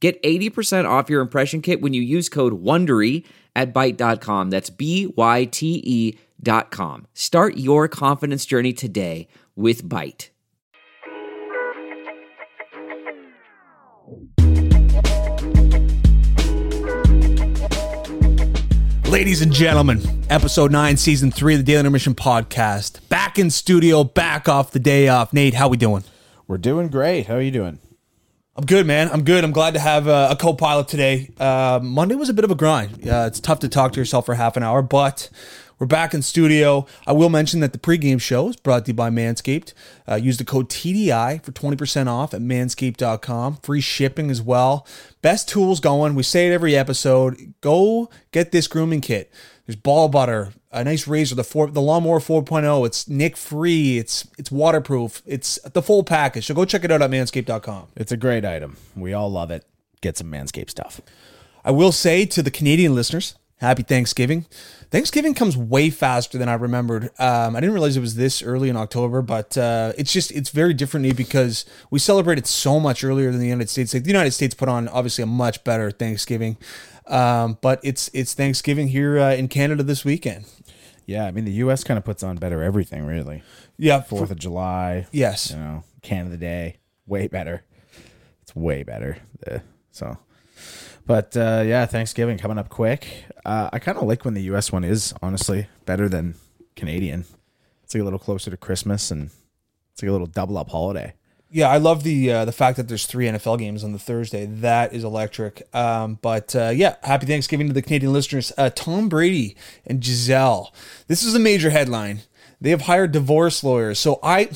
Get 80% off your impression kit when you use code WONDERY at Byte.com. That's B-Y-T-E dot com. Start your confidence journey today with Byte. Ladies and gentlemen, episode 9, season 3 of the Daily Intermission podcast. Back in studio, back off the day off. Nate, how we doing? We're doing great. How are you doing? I'm good, man. I'm good. I'm glad to have a, a co-pilot today. Uh, Monday was a bit of a grind. Yeah, it's tough to talk to yourself for half an hour, but we're back in studio. I will mention that the pregame show is brought to you by Manscaped. Uh, use the code TDI for 20% off at manscaped.com. Free shipping as well. Best tools going. We say it every episode. Go get this grooming kit. There's ball butter, a nice razor, the four, the lawnmower 4.0. It's nick free. It's it's waterproof. It's the full package. So go check it out at manscaped.com. It's a great item. We all love it. Get some Manscaped stuff. I will say to the Canadian listeners, happy Thanksgiving. Thanksgiving comes way faster than I remembered. Um, I didn't realize it was this early in October, but uh, it's just it's very different because we celebrated so much earlier than the United States. Like the United States put on obviously a much better Thanksgiving, um, but it's it's Thanksgiving here uh, in Canada this weekend. Yeah, I mean the U.S. kind of puts on better everything, really. Yeah, Fourth of July. Yes. You know, Canada Day, way better. It's way better. Uh, so, but uh, yeah, Thanksgiving coming up quick. Uh, I kind of like when the U.S. one is honestly better than Canadian. It's like a little closer to Christmas and it's like a little double up holiday. Yeah, I love the uh, the fact that there's three NFL games on the Thursday. That is electric. Um, but uh, yeah, happy Thanksgiving to the Canadian listeners. Uh, Tom Brady and Gisele. This is a major headline. They have hired divorce lawyers. So I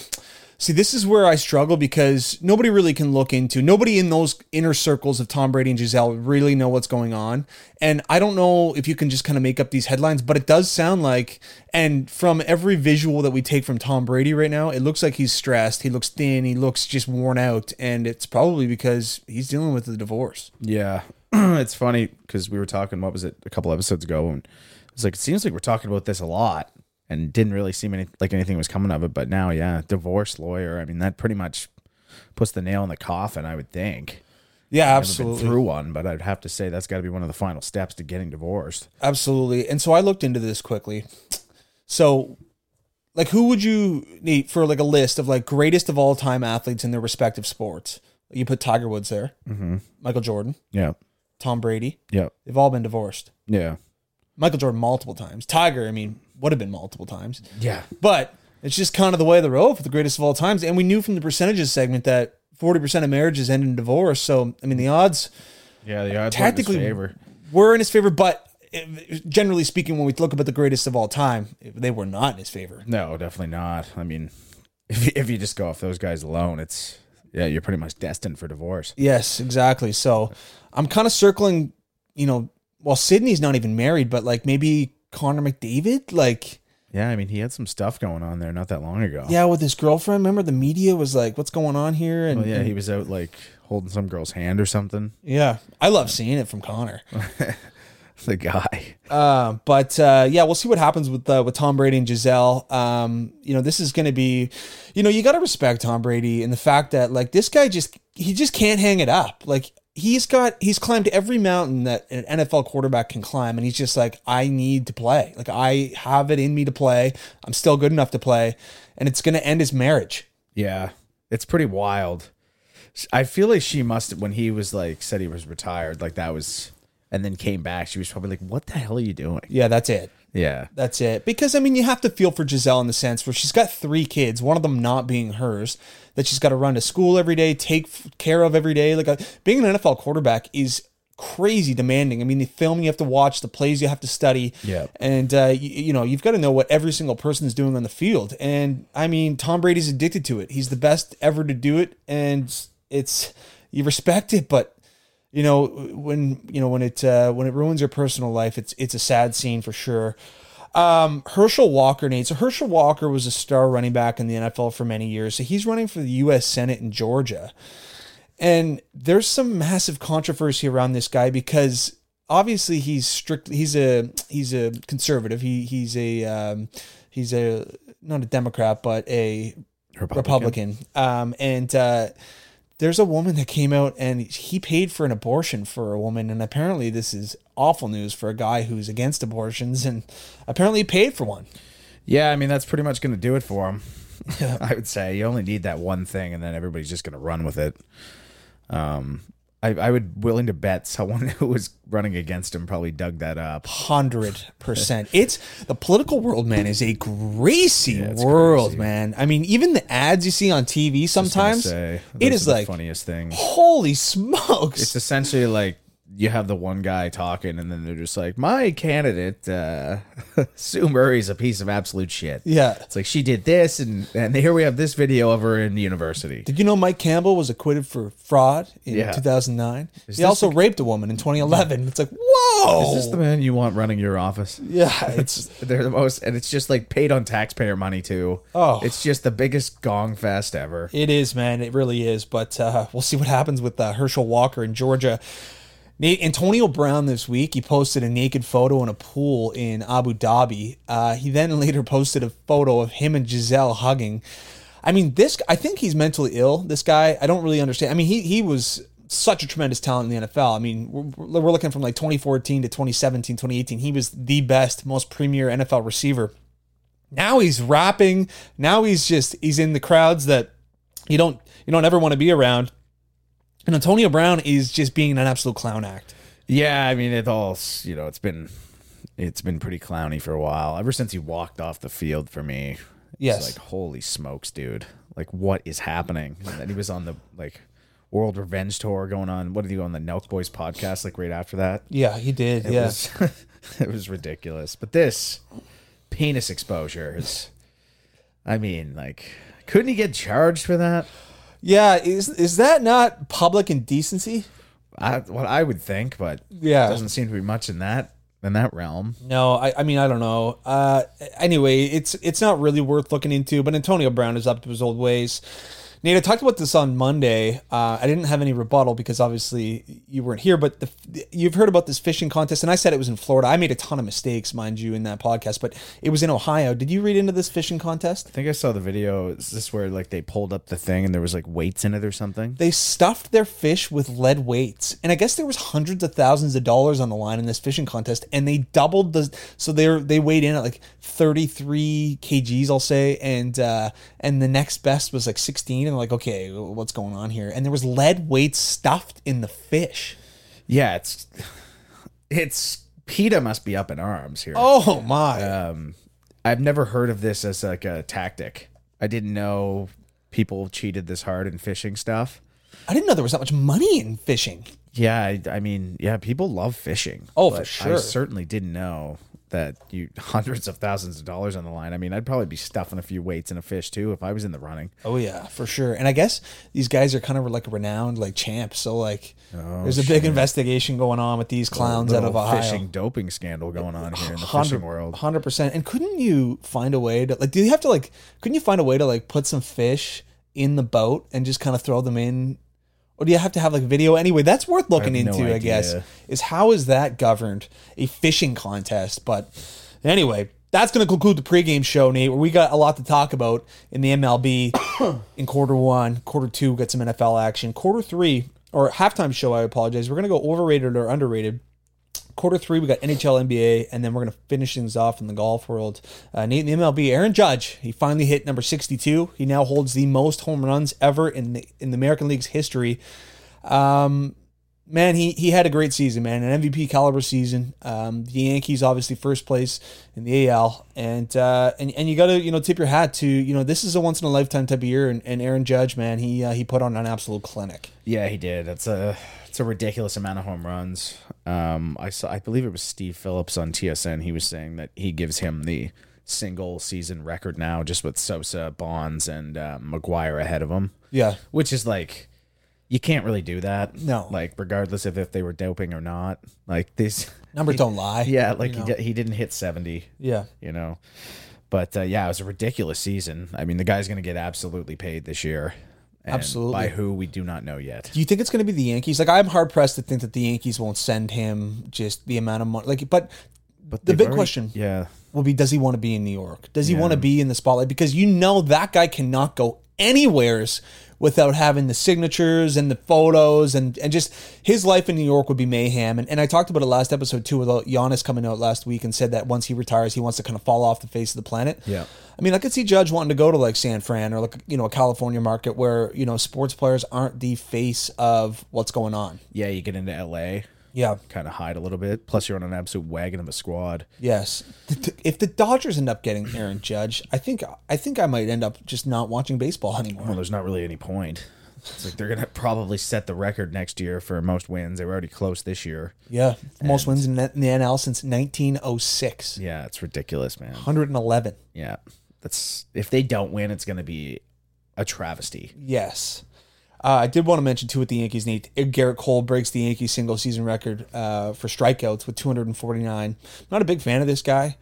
see this is where I struggle because nobody really can look into nobody in those inner circles of Tom Brady and Gisele really know what's going on. And I don't know if you can just kind of make up these headlines, but it does sound like and from every visual that we take from Tom Brady right now, it looks like he's stressed. He looks thin, he looks just worn out, and it's probably because he's dealing with the divorce. Yeah, it's funny because we were talking. What was it? A couple episodes ago, and it's like it seems like we're talking about this a lot, and didn't really seem any, like anything was coming of it. But now, yeah, divorce lawyer. I mean, that pretty much puts the nail in the coffin. I would think. Yeah, absolutely. through one, but I'd have to say that's got to be one of the final steps to getting divorced. Absolutely. And so I looked into this quickly. So, like, who would you need for like a list of like greatest of all time athletes in their respective sports? You put Tiger Woods there, mm-hmm. Michael Jordan, Yeah, Tom Brady. yeah, They've all been divorced. yeah, Michael Jordan multiple times. Tiger, I mean, would have been multiple times. yeah. But it's just kind of the way of the road for the greatest of all times. And we knew from the percentages segment that 40% of marriages end in divorce. So, I mean, the odds Yeah, the odds tactically favor. were in his favor, but generally speaking, when we look at the greatest of all time, they were not in his favor. No, definitely not. I mean, if if you just go off those guys alone, it's yeah, you're pretty much destined for divorce. Yes, exactly. So I'm kind of circling, you know, well, Sidney's not even married, but like maybe Connor McDavid, like, Yeah, I mean, he had some stuff going on there not that long ago. yeah, with his girlfriend. Remember the media was like, what's going on here? And Well, yeah, and- he was out like holding some girl's hand or something. yeah, I love seeing it from Connor. The guy. Uh, but uh, yeah, we'll see what happens with uh, with Tom Brady and Gisele. Um, you know, this is going to be, you know, you got to respect Tom Brady and the fact that like this guy just he just can't hang it up. Like he's got he's climbed every mountain that an NFL quarterback can climb, and he's just like, I need to play. Like I have it in me to play. I'm still good enough to play, and it's going to end his marriage. Yeah, it's pretty wild. I feel like she must when he was like said he was retired, like that was, and then came back. She was probably like, "What the hell are you doing?" Yeah, that's it. Yeah, That's it. Because I mean, you have to feel for Gisele in the sense where she's got three kids, one of them not being hers, that she's got to run to school every day, take care of every day. Like a, being an NFL quarterback is crazy demanding. I mean, the film you have to watch, the plays you have to study, Yeah. and uh, you, you know you've got to know what every single person is doing on the field. And I mean, Tom Brady's addicted to it. He's the best ever to do it, and it's you respect it, but you know when you know when it uh, when it ruins your personal life, it's it's a sad scene for sure. Um, Herschel Walker, Nate. So Herschel Walker was a star running back in the NFL for many years. So he's running for the U.S. Senate in Georgia, and there's some massive controversy around this guy because obviously he's strict. He's a he's a conservative. He he's a um, he's a not a Democrat but a Republican. Republican. Um, and uh, there's a woman that came out and he paid for an abortion for a woman, and apparently this is awful news for a guy who's against abortions, and apparently he paid for one. Yeah, I mean that's pretty much going to do it for him. I would say you only need that one thing, and then everybody's just going to run with it. Um, I, I would willing to bet someone who was running against him probably dug that up. Hundred percent. It's the political world, man, is a crazy it's world, crazy. man. I mean, even the ads you see on TV sometimes, Say, it is like, funniest thing. holy smokes! It's essentially like you have the one guy talking, and then they're just like, "My candidate, uh, Sue Murray's a piece of absolute shit." yeah. It's like she did this, and and here we have this video of her in university. Did you know Mike Campbell was acquitted for fraud in Yeah. 2009? He this also raped a woman in 2011. It's like, whoa! Is this the man you want running your office? yeah, it's They're the most, and it's just like paid on taxpayer money too. Oh. it's just the biggest gong fest ever. It is, man. It really is. But uh, we'll see what happens with uh, Herschel Walker in Georgia. Antonio Brown this week, he posted a naked photo in a pool in Abu Dhabi. Uh, he then later posted a photo of him and Gisele hugging. I mean, this, I think he's mentally ill. This guy, I don't really understand. I mean, he, he was such a tremendous talent in the NFL. I mean, we're, we're looking from like 2014 to 2017, 2018. He was the best, most premier NFL receiver. Now he's rapping. Now he's just, he's in the crowds that you don't you don't ever want to be around. And Antonio Brown is just being an absolute clown act. Yeah, I mean it all. You know, it's been it's been pretty clowny for a while. Ever since he walked off the field for me. Yes. like holy smokes, dude! Like what is happening? And then he was on the like World Revenge tour going on. What did he go on the Nelk Boys podcast? Like right after that. Yeah, he did. It yeah. was it was ridiculous. But this penis exposure is I mean, like couldn't he get charged for that? Yeah, is is that not public indecency? I, what I would think, but Yeah. doesn't seem to be much in that in that realm. No, I, I mean I don't know. Uh, anyway, it's it's not really worth looking into. But Antonio Brown is up to his old ways. Nate, I talked about this on Monday. Uh, I didn't have any rebuttal because obviously you weren't here. But the, you've heard about this fishing contest, and I said it was in Florida. I made a ton of mistakes, mind you, in that podcast. But it was in Ohio. Did you read into this fishing contest? I think I saw the video. Is this where like they pulled up the thing and there was like weights in it or something? They stuffed their fish with lead weights, and I guess there was hundreds of thousands of dollars on the line in this fishing contest, and they doubled the. So they they weighed in at like thirty three kgs, I'll say, and uh, and the next best was like sixteen, and like, okay, what's going on here? And there was lead weights stuffed in the fish. Yeah, it's it's PETA must be up in arms here. Oh my! Um, I've never heard of this as like a tactic. I didn't know people cheated this hard in fishing stuff. I didn't know there was that much money in fishing. Yeah, I, I mean, yeah, people love fishing. Oh, for but I certainly didn't know that you hundreds of thousands of dollars on the line. I mean, I'd probably be stuffing a few weights in a fish too if I was in the running. Oh yeah, for sure. And I guess these guys are kind of like renowned like champs. So like, Oh, there's a big investigation going on with these clowns out of Ohio. fishing doping scandal going on here in the fishing world. Hundred percent. And couldn't you find a way to like? Do you have to like? Couldn't you find a way to like put some fish in the boat and just kind of throw them in? Or do you have to have like video? Anyway, that's worth looking no into. I guess is how is that governed? A fishing contest, but anyway. That's going to conclude the pregame show, Nate, where we got a lot to talk about in the MLB in quarter one. Quarter two, got some NFL action. Quarter three, or halftime show, I apologize. We're going to go overrated or underrated quarter three, we got NHL, NBA, and then we're going to finish things off in the golf world. Uh, Nate in the MLB, Aaron Judge, he finally hit number 62. He now holds the most home runs ever in the in the American League's history. Um, man, he he had a great season, man, an MVP caliber season. Um, the Yankees obviously first place in the AL, and uh, and and you got to you know tip your hat to you know this is a once in a lifetime type of year, and, and Aaron Judge, man, he uh, he put on an absolute clinic. Yeah, he did. That's a it's a ridiculous amount of home runs. Um, I saw. I believe it was Steve Phillips on TSN. He was saying that he gives him the single season record now, just with Sosa, Bonds, and uh, McGwire ahead of him. Yeah, Which is like, you can't really do that. No. like regardless of if they were doping or not. Like these, Numbers don't lie. yeah, like you know? he he didn't hit seventy. Yeah. you know. But uh, yeah, it was a ridiculous season. I mean, the guy's going to get absolutely paid this year. Absolutely. By who we do not know yet. Do you think it's going to be the Yankees? Like, I'm hard pressed to think that the Yankees won't send him just the amount of money. Like, but But the big already- question yeah, will be: Does he want to be in New York? Does he Yeah. want to be in the spotlight? Because you know that guy cannot go anywheres without having the signatures and the photos and, and just his life in New York would be mayhem. And, and I talked about it last episode too with Giannis coming out last week and said that once he retires, he wants to kind of fall off the face of the planet. Yeah. I mean, I could see Judge wanting to go to like San Fran or like, you know, a California market where, you know, sports players aren't the face of what's going on. yeah. You get into L.A. Yeah. kind of hide a little bit. Plus, you're on an absolute wagon of a squad. Yes. If the Dodgers end up getting Aaron Judge, I think I think I might end up just not watching baseball anymore. Well, there's not really any point. It's like they're gonna probably set the record next year for most wins. They were already close this year. Yeah, most wins in the in the NL since 1906. Yeah, it's ridiculous, man. 111. Yeah, that's if they don't win, it's gonna be a travesty. Yes. Uh, I did want to mention too with the Yankees, Nate Gerrit Cole breaks the Yankees single season record uh, for strikeouts with 249. Not a big fan of this guy,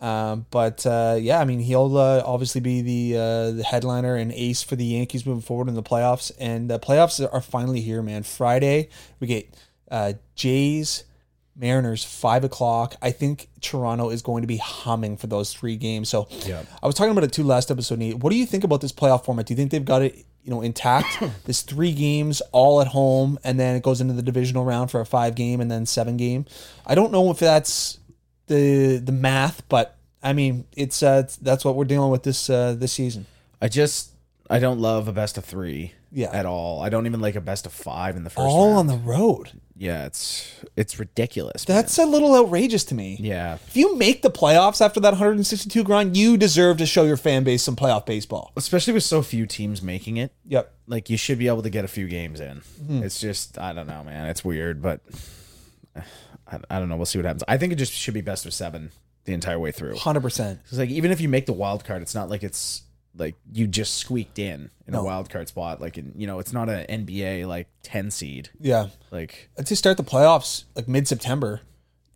um, but uh, yeah, I mean he'll uh, obviously be the uh, the headliner and ace for the Yankees moving forward in the playoffs. And the playoffs are finally here, man. Friday we get uh, Jays. Mariners five o'clock. I think Toronto is going to be humming for those three games. So Yeah. I was talking about it too last episode. Nate. What do you think about this playoff format? Do you think they've got it, you know, intact? this three games all at home, and then it goes into the divisional round for a five game and then seven game. I don't know if that's the the math, but I mean, it's uh, it's, that's what we're dealing with this uh, this season. I just I don't love a best of three. Yeah. at all. I don't even like a best of five in the first. All round. on the road. Yeah, it's it's ridiculous. man. That's a little outrageous to me. yeah. If you make the playoffs after that 162 grind, you deserve to show your fan base some playoff baseball. Especially with so few teams making it. Yep. like you should be able to get a few games in. Hmm. It's just I don't know, man. It's weird, but I, I don't know. We'll see what happens. I think it just should be best of seven the entire way through. 100%. It's like even if you make the wild card, it's not like it's like you just squeaked in in No. a wild card spot. Like in, you know, it's not an NBA like ten seed. Yeah. Like say start the playoffs like mid September,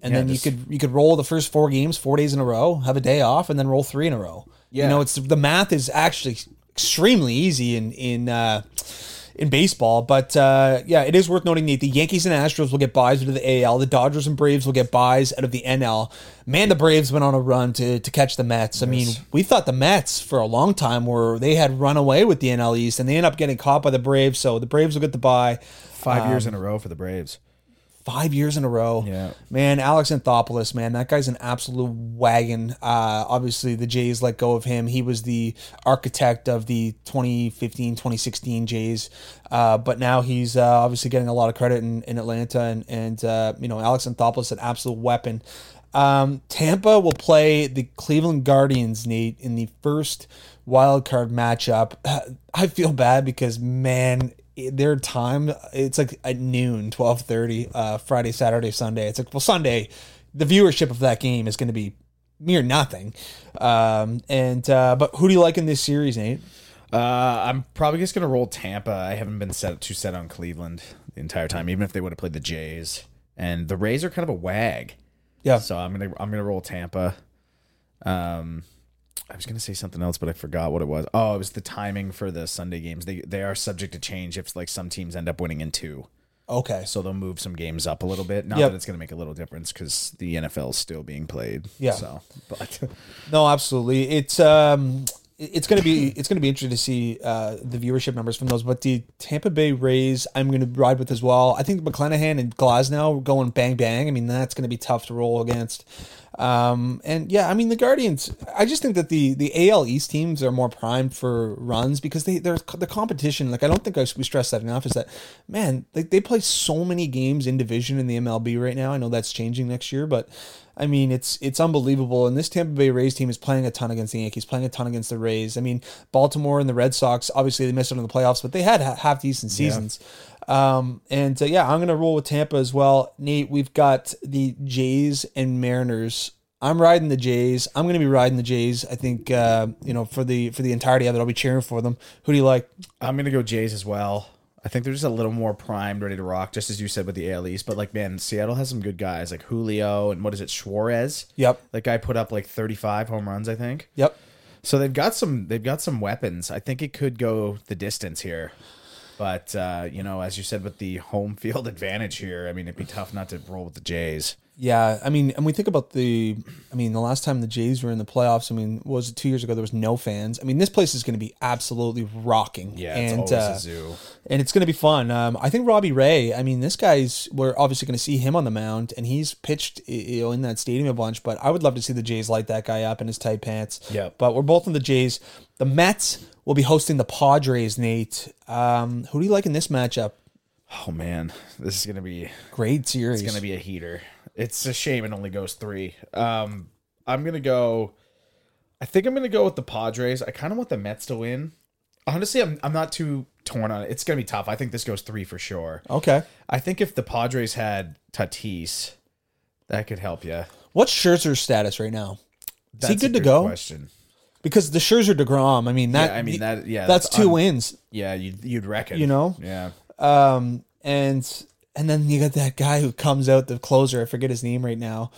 and Yeah, then just- you could you could roll the first four games four days in a row, have a day off, and then roll three in a row. Yeah. you know it's the math is actually extremely easy in in uh, in baseball, but uh, yeah, it is worth noting that the Yankees and Astros will get buys out of the AL. The Dodgers and Braves will get buys out of the NL. Man, the Braves went on a run to to catch the Mets. I mean, we thought the Mets for a long time were they had run away with the NL East, and they end up getting caught by the Braves. So the Braves will get the buy. five years Um, in a row for the Braves. Five years in a row. Yeah. Man, Alex Anthopoulos, man, that guy's an absolute wagon. Uh, obviously, the Jays let go of him. He was the architect of the 2015 2016 Jays. Uh, but now he's uh, obviously getting a lot of credit in, in Atlanta. And, and uh, you know, Alex Anthopoulos, an absolute weapon. Um, Tampa will play the Cleveland Guardians, Nate, in the first wild card matchup. I feel bad because, man, their time it's like at noon 12.30 uh friday saturday sunday it's like well sunday the viewership of that game is going to be mere nothing um and uh but who do you like in this series nate Uh, I'm probably just gonna roll Tampa. I haven't been set too set on Cleveland the entire time, even if they would have played the Jays. And the Rays are kind of a wag. yeah So I'm gonna I'm gonna roll Tampa. Um, I was gonna say something else, but I forgot what it was. Oh, it was the timing for the Sunday games. They they are subject to change if like some teams end up winning in two, okay so they'll move some games up a little bit. Not Yep. that it's gonna make a little difference because the NFL is still being played. Yeah. So, but no absolutely it's um it's gonna be it's gonna be interesting to see uh, the viewership numbers from those. But the Tampa Bay Rays, I'm gonna ride with as well. I think McClanahan and Glasnow going bang bang. I mean that's gonna be tough to roll against. Um, and yeah, I mean the Guardians. I just think that the the AL East teams are more primed for runs because they they're the competition. Like I don't think I, we stress that enough. Is that man? They they play so many games in division in the MLB right now. I know that's changing next year, but I mean it's it's unbelievable. And this Tampa Bay Rays team is playing a ton against the Yankees, playing a ton against the Rays. I mean Baltimore and the Red Sox. Obviously they missed out on the playoffs, but they had half decent seasons. Um, and uh, yeah, I'm gonna roll with Tampa as well. Nate, we've got the Jays and Mariners. I'm riding the Jays. I'm gonna be riding the Jays. I think uh, you know for the for the entirety of it, I'll be cheering for them. Who do you like? I'm gonna go Jays as well. I think they're just a little more primed, ready to rock, just as you said with the AL East. But like, man, Seattle has some good guys like Julio and what is it, Suarez? Yep. That guy put up like 35 home runs, I think. Yep. So they've got some they've got some weapons. I think it could go the distance here. But uh, you know, as you said with the home field advantage here, I mean it'd be tough not to roll with the Jays. Yeah, I mean, and we think about the, I mean, the last time the Jays were in the playoffs, I mean, was it two years ago? There was no fans. I mean, this place is going to be absolutely rocking. Yeah, it's and always uh, a zoo. and it's going to be fun. Um, I think Robbie Ray. I mean, this guy's. We're obviously going to see him on the mound, and he's pitched you know in that stadium a bunch. But I would love to see the Jays light that guy up in his tight pants. Yep. But we're both in the Jays. The Mets will be hosting the Padres. Nate, um, who do you like in this matchup? Oh man, this is gonna be Great series. it's gonna be a heater. It's a shame it only goes three. Um, I'm gonna go. I think I'm gonna go with the Padres. I kind of want the Mets to win. Honestly, I'm I'm not too torn on it. It's gonna be tough. I think this goes three for sure. okay. I think if the Padres had Tatis, that could help you. What's Scherzer's status right now? Is he a good to go? Question. Because the Scherzer Degrom. I mean that. yeah, I mean that. Yeah, that's, two un- wins. Yeah, you'd you'd reckon. You know? Yeah. Um, and and then you got that guy who comes out the closer. I forget his name right now.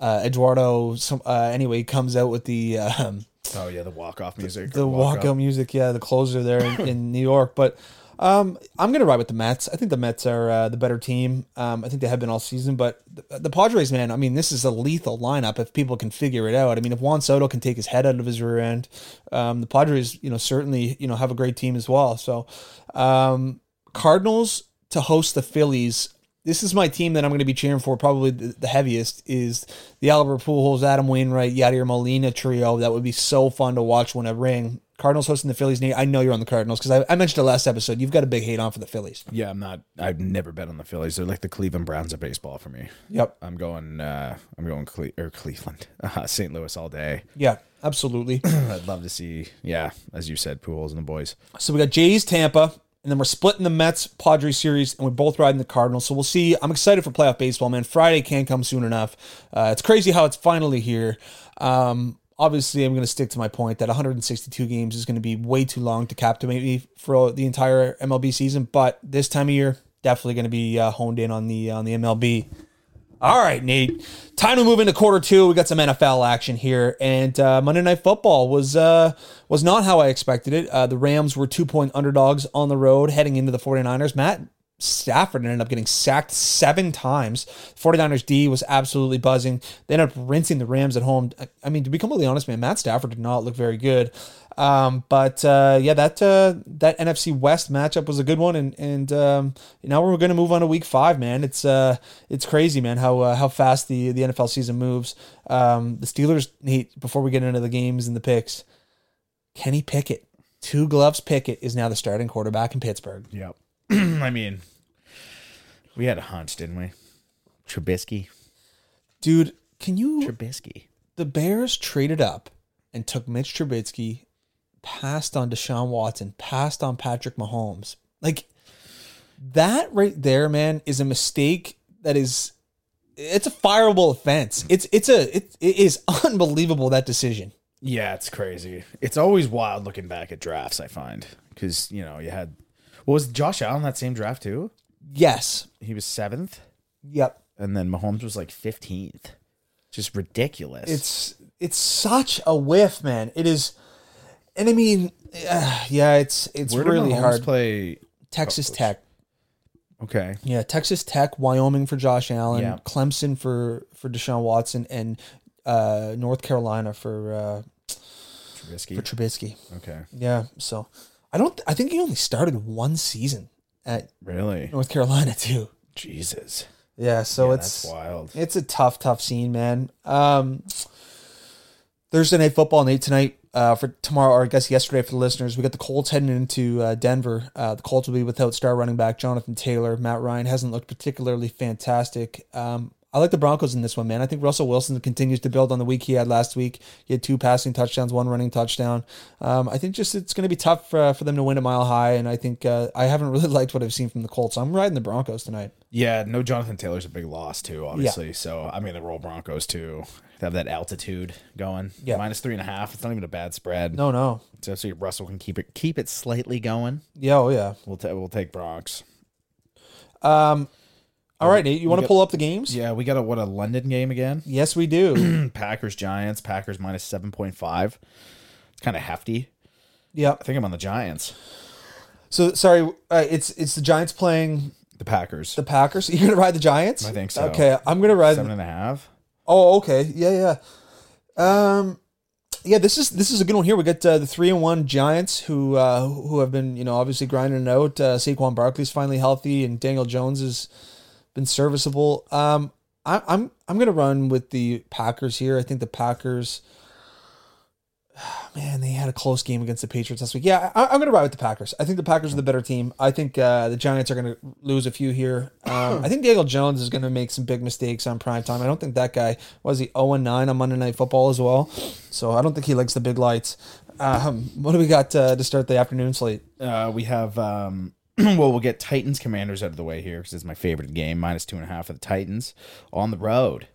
Uh, Eduardo. Some uh, anyway, he comes out with the um, Oh yeah, the walk off music. the or walk-up. walkout music. Yeah, the closer there in, in New York. But um, I'm gonna ride with the Mets. I think the Mets are uh, the better team. Um, I think they have been all season. But the, the Padres, man. I mean, this is a lethal lineup if people can figure it out. I mean, if Juan Soto can take his head out of his rear end, um, the Padres, you know, certainly you know have a great team as well. So, um, Cardinals to host the Phillies. This is my team that I'm going to be cheering for. Probably the, the heaviest is the Albert Pujols, Adam Wainwright, Yadier Molina trio. That would be so fun to watch when it ring. Cardinals hosting the Phillies. Nate, I know you're on the Cardinals because I, I mentioned it last episode. You've got a big hate on for the Phillies. Yeah, I'm not. I've never bet on the Phillies. They're like the Cleveland Browns of baseball for me. Yep. I'm going. uh I'm going Cle- or Cleveland, uh, St. Louis all day. Yeah, absolutely. I'd love to see. Yeah, as you said, Pujols and the boys. So we got Jays, Tampa, and then we're splitting the Mets Padres series, and we're both riding the Cardinals. So we'll see. I'm excited for playoff baseball, man. Friday can't come soon enough. Uh, it's crazy how it's finally here. Um, obviously, I'm going to stick to my point that 162 games is going to be way too long to captivate me for the entire MLB season. But this time of year, definitely going to be uh, honed in on the on the MLB. All right, Nate. Time to move into quarter two. We got some NFL action here, and uh, Monday Night Football was uh, was not how I expected it. Uh, the Rams were two point underdogs on the road heading into the 49ers. Matt Stafford ended up getting sacked seven times. 49ers D was absolutely buzzing. They ended up rinsing the Rams at home. I- mean, to be completely honest, man, Matt Stafford did not look very good. Um, but uh, yeah, that uh, that NFC West matchup was a good one, and and um, now we're going to move on to Week Five, man. It's uh, it's crazy, man, how uh, how fast the the NFL season moves. Um, the Steelers, Nate, before we get into the games and the picks, Kenny Pickett, two gloves Pickett is now the starting quarterback in Pittsburgh. Yep. I mean, we had a hunch, didn't we? Trubisky. Dude, can you? Trubisky. The Bears traded up and took Mitch Trubisky, passed on Deshaun Watson, passed on Patrick Mahomes. Like that right there, man, is a mistake that is it's a fireable offense. It's it's a it, it is unbelievable that decision. Yeah, it's crazy. It's always wild looking back at drafts. I find because you know you had what was Josh Allen that same draft too? Yes. He was seventh, Yep. and then Mahomes was like fifteenth. Just ridiculous. It's it's such a whiff, man. It is, and I mean, uh, yeah, it's it's Where did really Mahomes hard. Play Texas Tech, okay. yeah, Texas Tech, Wyoming for Josh Allen, Yeah. Clemson for for Deshaun Watson, and uh, North Carolina for uh, Trubisky. for Trubisky. okay, Yeah, so I don't. I think he only started one season at really? North Carolina too. Jesus, Yeah, so Yeah, it's wild. It's a tough, tough scene, man. Um, Thursday night football, Nate tonight. Uh, for tomorrow, or I guess yesterday for the listeners, we got the Colts heading into uh, Denver. Uh, the Colts will be without star running back Jonathan Taylor. Matt Ryan hasn't looked particularly fantastic. Um, I like the Broncos in this one, man. I think Russell Wilson continues to build on the week he had last week. He had two passing touchdowns, one running touchdown. Um, I think just it's going to be tough for, for them to win a mile high, and I think uh, I haven't really liked what I've seen from the Colts. I'm riding the Broncos tonight. Yeah, no Jonathan Taylor's a big loss too, obviously. So I'm gonna roll Broncos too. They have that altitude going. Yeah. Minus three and a half. It's not even a bad spread. No, no. So, so Russell can keep it keep it slightly going. Yeah, oh yeah. We'll ta- we'll take Bronx. Um, all right, Nate, you want to pull up the games? Yeah, we got a what a London game again. Yes, we do. Packers Giants. Packers minus seven point five. It's kind of hefty. yeah. I think I'm on the Giants. So sorry, uh, it's it's the Giants playing The Packers. the Packers. You're gonna ride the Giants? I think so. Okay, I'm gonna ride. Seven and a half. Oh, okay. Yeah, yeah. Um, yeah. This is this is a good one here. We got uh, the three and one Giants who uh, who have been you know obviously grinding it out. Uh, Saquon Barkley's finally healthy, and Daniel Jones has been serviceable. Um, I, I'm I'm gonna run with the Packers here. I think the Packers. Man, they had a close game against the Patriots last week. Yeah, I, I'm going to ride with the Packers. I think the Packers are the better team. I think uh, the Giants are going to lose a few here. Um, I think Daniel Jones is going to make some big mistakes on prime time. I don't think that guy was he 0 and 9 on Monday Night Football as well. So I don't think he likes the big lights. Um, what do we got uh, to start the afternoon slate? Uh, we have um, well, we'll get Titans Commanders out of the way here because it's my favorite game. Minus two and a half for the Titans on the road.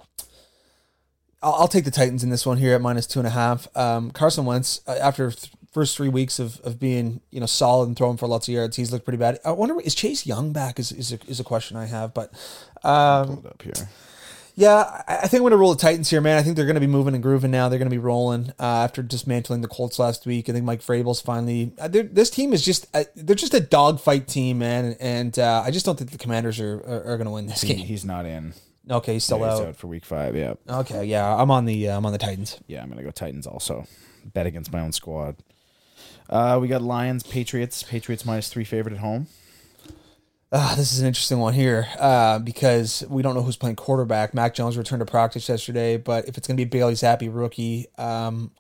I'll, I'll take the Titans in this one here at minus two and a half. Um, Carson Wentz, uh, after th- first three weeks of, of being you know solid and throwing for lots of yards, he's looked pretty bad. I wonder is Chase Young back? Is is a, is a question I have, but um, up here. Yeah, I, think I'm going to roll the Titans here, man. I think they're going to be moving and grooving now. They're going to be rolling uh, after dismantling the Colts last week. I think Mike Vrabel's finally. Uh, this team is just uh, they're just a dogfight team, man, and uh, I just don't think the Commanders are are, are going to win this He, game. he's not in. Okay, he's still He's out. out for week five. Yeah, Okay, yeah, I'm on the uh, I'm on the Titans. yeah. I'm gonna go Titans also. Bet against my own squad. Uh, we got Lions, Patriots. Patriots minus three favorite at home. Uh, this is an interesting one here uh, because we don't know who's playing quarterback. Mac Jones returned to practice yesterday, but if it's going to be Bailey Zappe, rookie, um,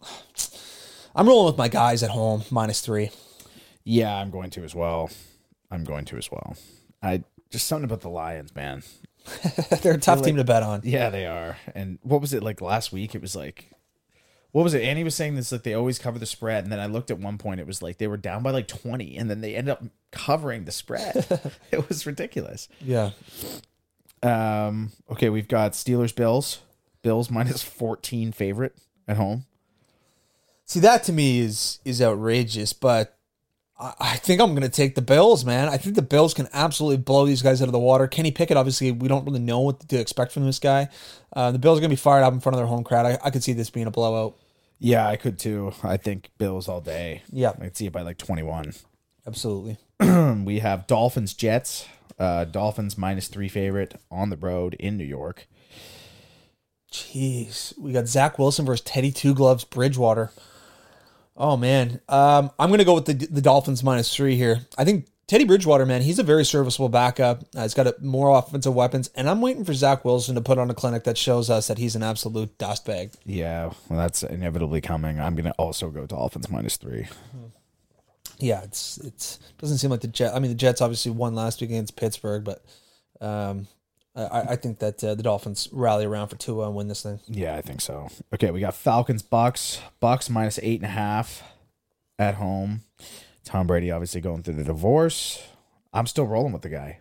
I'm rolling with my guys at home, minus three. Yeah, I'm going to as well. I'm going to as well. I just something about the Lions, man. They're a tough team to bet on. Yeah, they are. And what was it like last week? It was like, what was it? Annie was saying this like they always cover the spread, and then I looked at one point. It was like they were down by like twenty, and then they ended up covering the spread. it was ridiculous. Yeah. Um. Okay, we've got Steelers, Bills. Bills minus fourteen favorite at home. See, that to me is is outrageous, but I, I think I'm going to take the Bills, man. I think the Bills can absolutely blow these guys out of the water. Kenny Pickett, obviously, we don't really know what to expect from this guy. Uh, the Bills are going to be fired up in front of their home crowd. I, I could see this being a blowout. Yeah, I could too. I think Bills all day. Yeah. I could see it by like twenty-one. Absolutely. We have Dolphins, Jets. Uh, Dolphins minus three favorite on the road in New York. Jeez, we got Zach Wilson versus Teddy Two Gloves Bridgewater. Oh man, um, I'm gonna go with the the Dolphins minus three here. I think Teddy Bridgewater, man, he's a very serviceable backup. Uh, he's got a, more offensive weapons, and I'm waiting for Zach Wilson to put on a clinic that shows us that he's an absolute dust bag. Yeah, well, that's inevitably coming. I'm gonna also go Dolphins minus three. Yeah, it's it's doesn't seem like the Jets. I mean, the Jets obviously won last week against Pittsburgh, but um, I, I think that uh, the Dolphins rally around for Tua and win this thing. Yeah, I think so. Okay, we got Falcons, Bucks. Bucks minus eight and a half at home. Tom Brady obviously going through the divorce. I'm still rolling with the guy.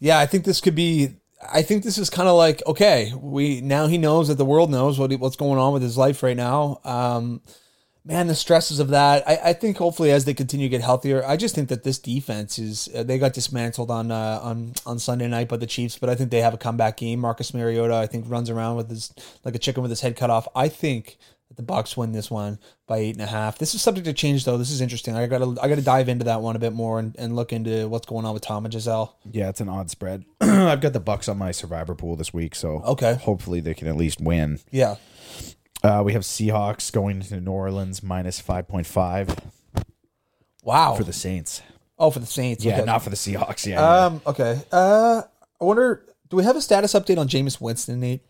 Yeah, I think this could be. I think this is kind of like okay, we now he knows that the world knows what he, what's going on with his life right now. Um, man, the stresses of that. I, I think hopefully as they continue to get healthier, I just think that this defense is uh, they got dismantled on uh, on on Sunday night by the Chiefs, but I think they have a comeback game. Marcus Mariota, I think, runs around with his like a chicken with his head cut off. I think that the Bucks win this one by eight and a half. This is subject to change though. This is interesting. I gotta I gotta dive into that one a bit more and, and look into what's going on with Tom and Gisele. Yeah, it's an odd spread. I've got the Bucks on my survivor pool this week, so Okay. hopefully they can at least win. Yeah. Uh, we have Seahawks going to New Orleans minus five point five Wow. for the Saints. oh, for the Saints. Yeah, okay. not for the Seahawks. Yeah, Um. Okay. Uh. I wonder. Do we have a status update on Jameis Winston, Nate?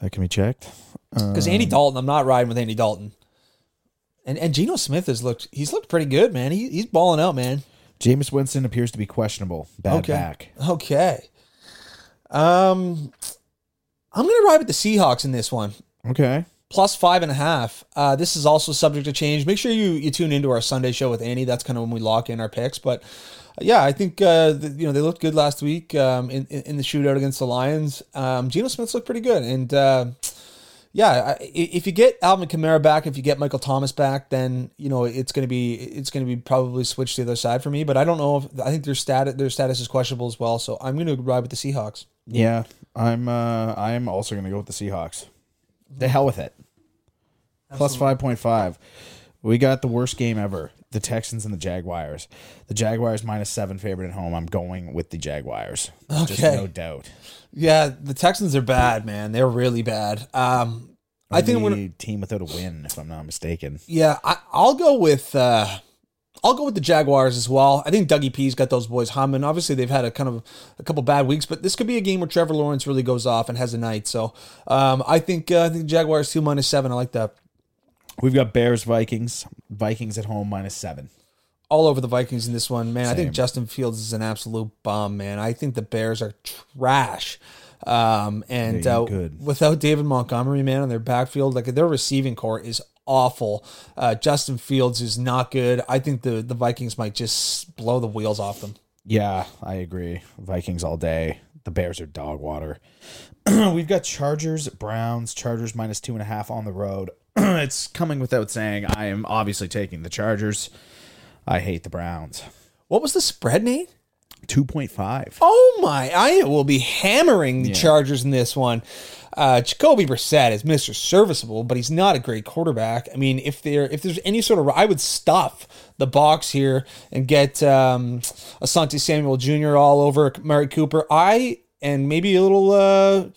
that can be checked. Because Andy Dalton, I'm not riding with Andy Dalton. And and Geno Smith has looked. He's looked pretty good, man. He, he's balling out, man. Jameis Winston appears to be questionable. Bad Okay. back. Okay. Um. I'm going to ride with the Seahawks in this one. Okay. Plus five and a half. Uh, this is also subject to change. Make sure you, you tune into our Sunday show with Annie. That's kind of when we lock in our picks. But yeah, I think uh, the, you know they looked good last week um, in, in in the shootout against the Lions. Um, Geno Smith's looked pretty good, and uh, yeah, I- if you get Alvin Kamara back, if you get Michael Thomas back, then you know it's going to be it's going to be probably switched to the other side for me. But I don't know if I think their status their status is questionable as well. So I'm going to ride with the Seahawks. Yeah, I'm. Uh, I'm also going to go with the Seahawks. The hell with it. Plus five point five. We got the worst game ever. The Texans and the Jaguars. The Jaguars minus seven favorite at home. I'm going with the Jaguars. Just Okay. no doubt. Yeah, the Texans are bad, man. They're really bad. Um, I think Only team without a win, if I'm not mistaken. Yeah, I, I'll go with uh, I'll go with the Jaguars as well. I think Dougie P's got those boys humming. Obviously, they've had a kind of a couple bad weeks, but this could be a game where Trevor Lawrence really goes off and has a night. So um, I think uh, I think Jaguars two minus seven. I like that. We've got Bears Vikings. Vikings at home minus seven. All over the Vikings in this one, man. I think Justin Fields is an absolute bum, man. I think the Bears are trash. Um, and uh, without David Montgomery, man, on their backfield, like their receiving corps is awful. Uh, Justin Fields is not good. I think the the Vikings might just blow the wheels off them. Yeah, I agree. Vikings all day. The Bears are dog water. We've got Chargers, Browns, Chargers minus two and a half on the road. it's coming without saying. I am obviously taking the Chargers. I hate the Browns. What was the spread, Nate? 2.5. Oh my! I will be hammering the Chargers in this one. Uh, Jacoby Brissett is Mister Serviceable, but he's not a great quarterback. I mean, if there if there's any sort of, I would stuff the box here and get um, Asante Samuel Jr. all over Amari Cooper. I and maybe a little. Uh,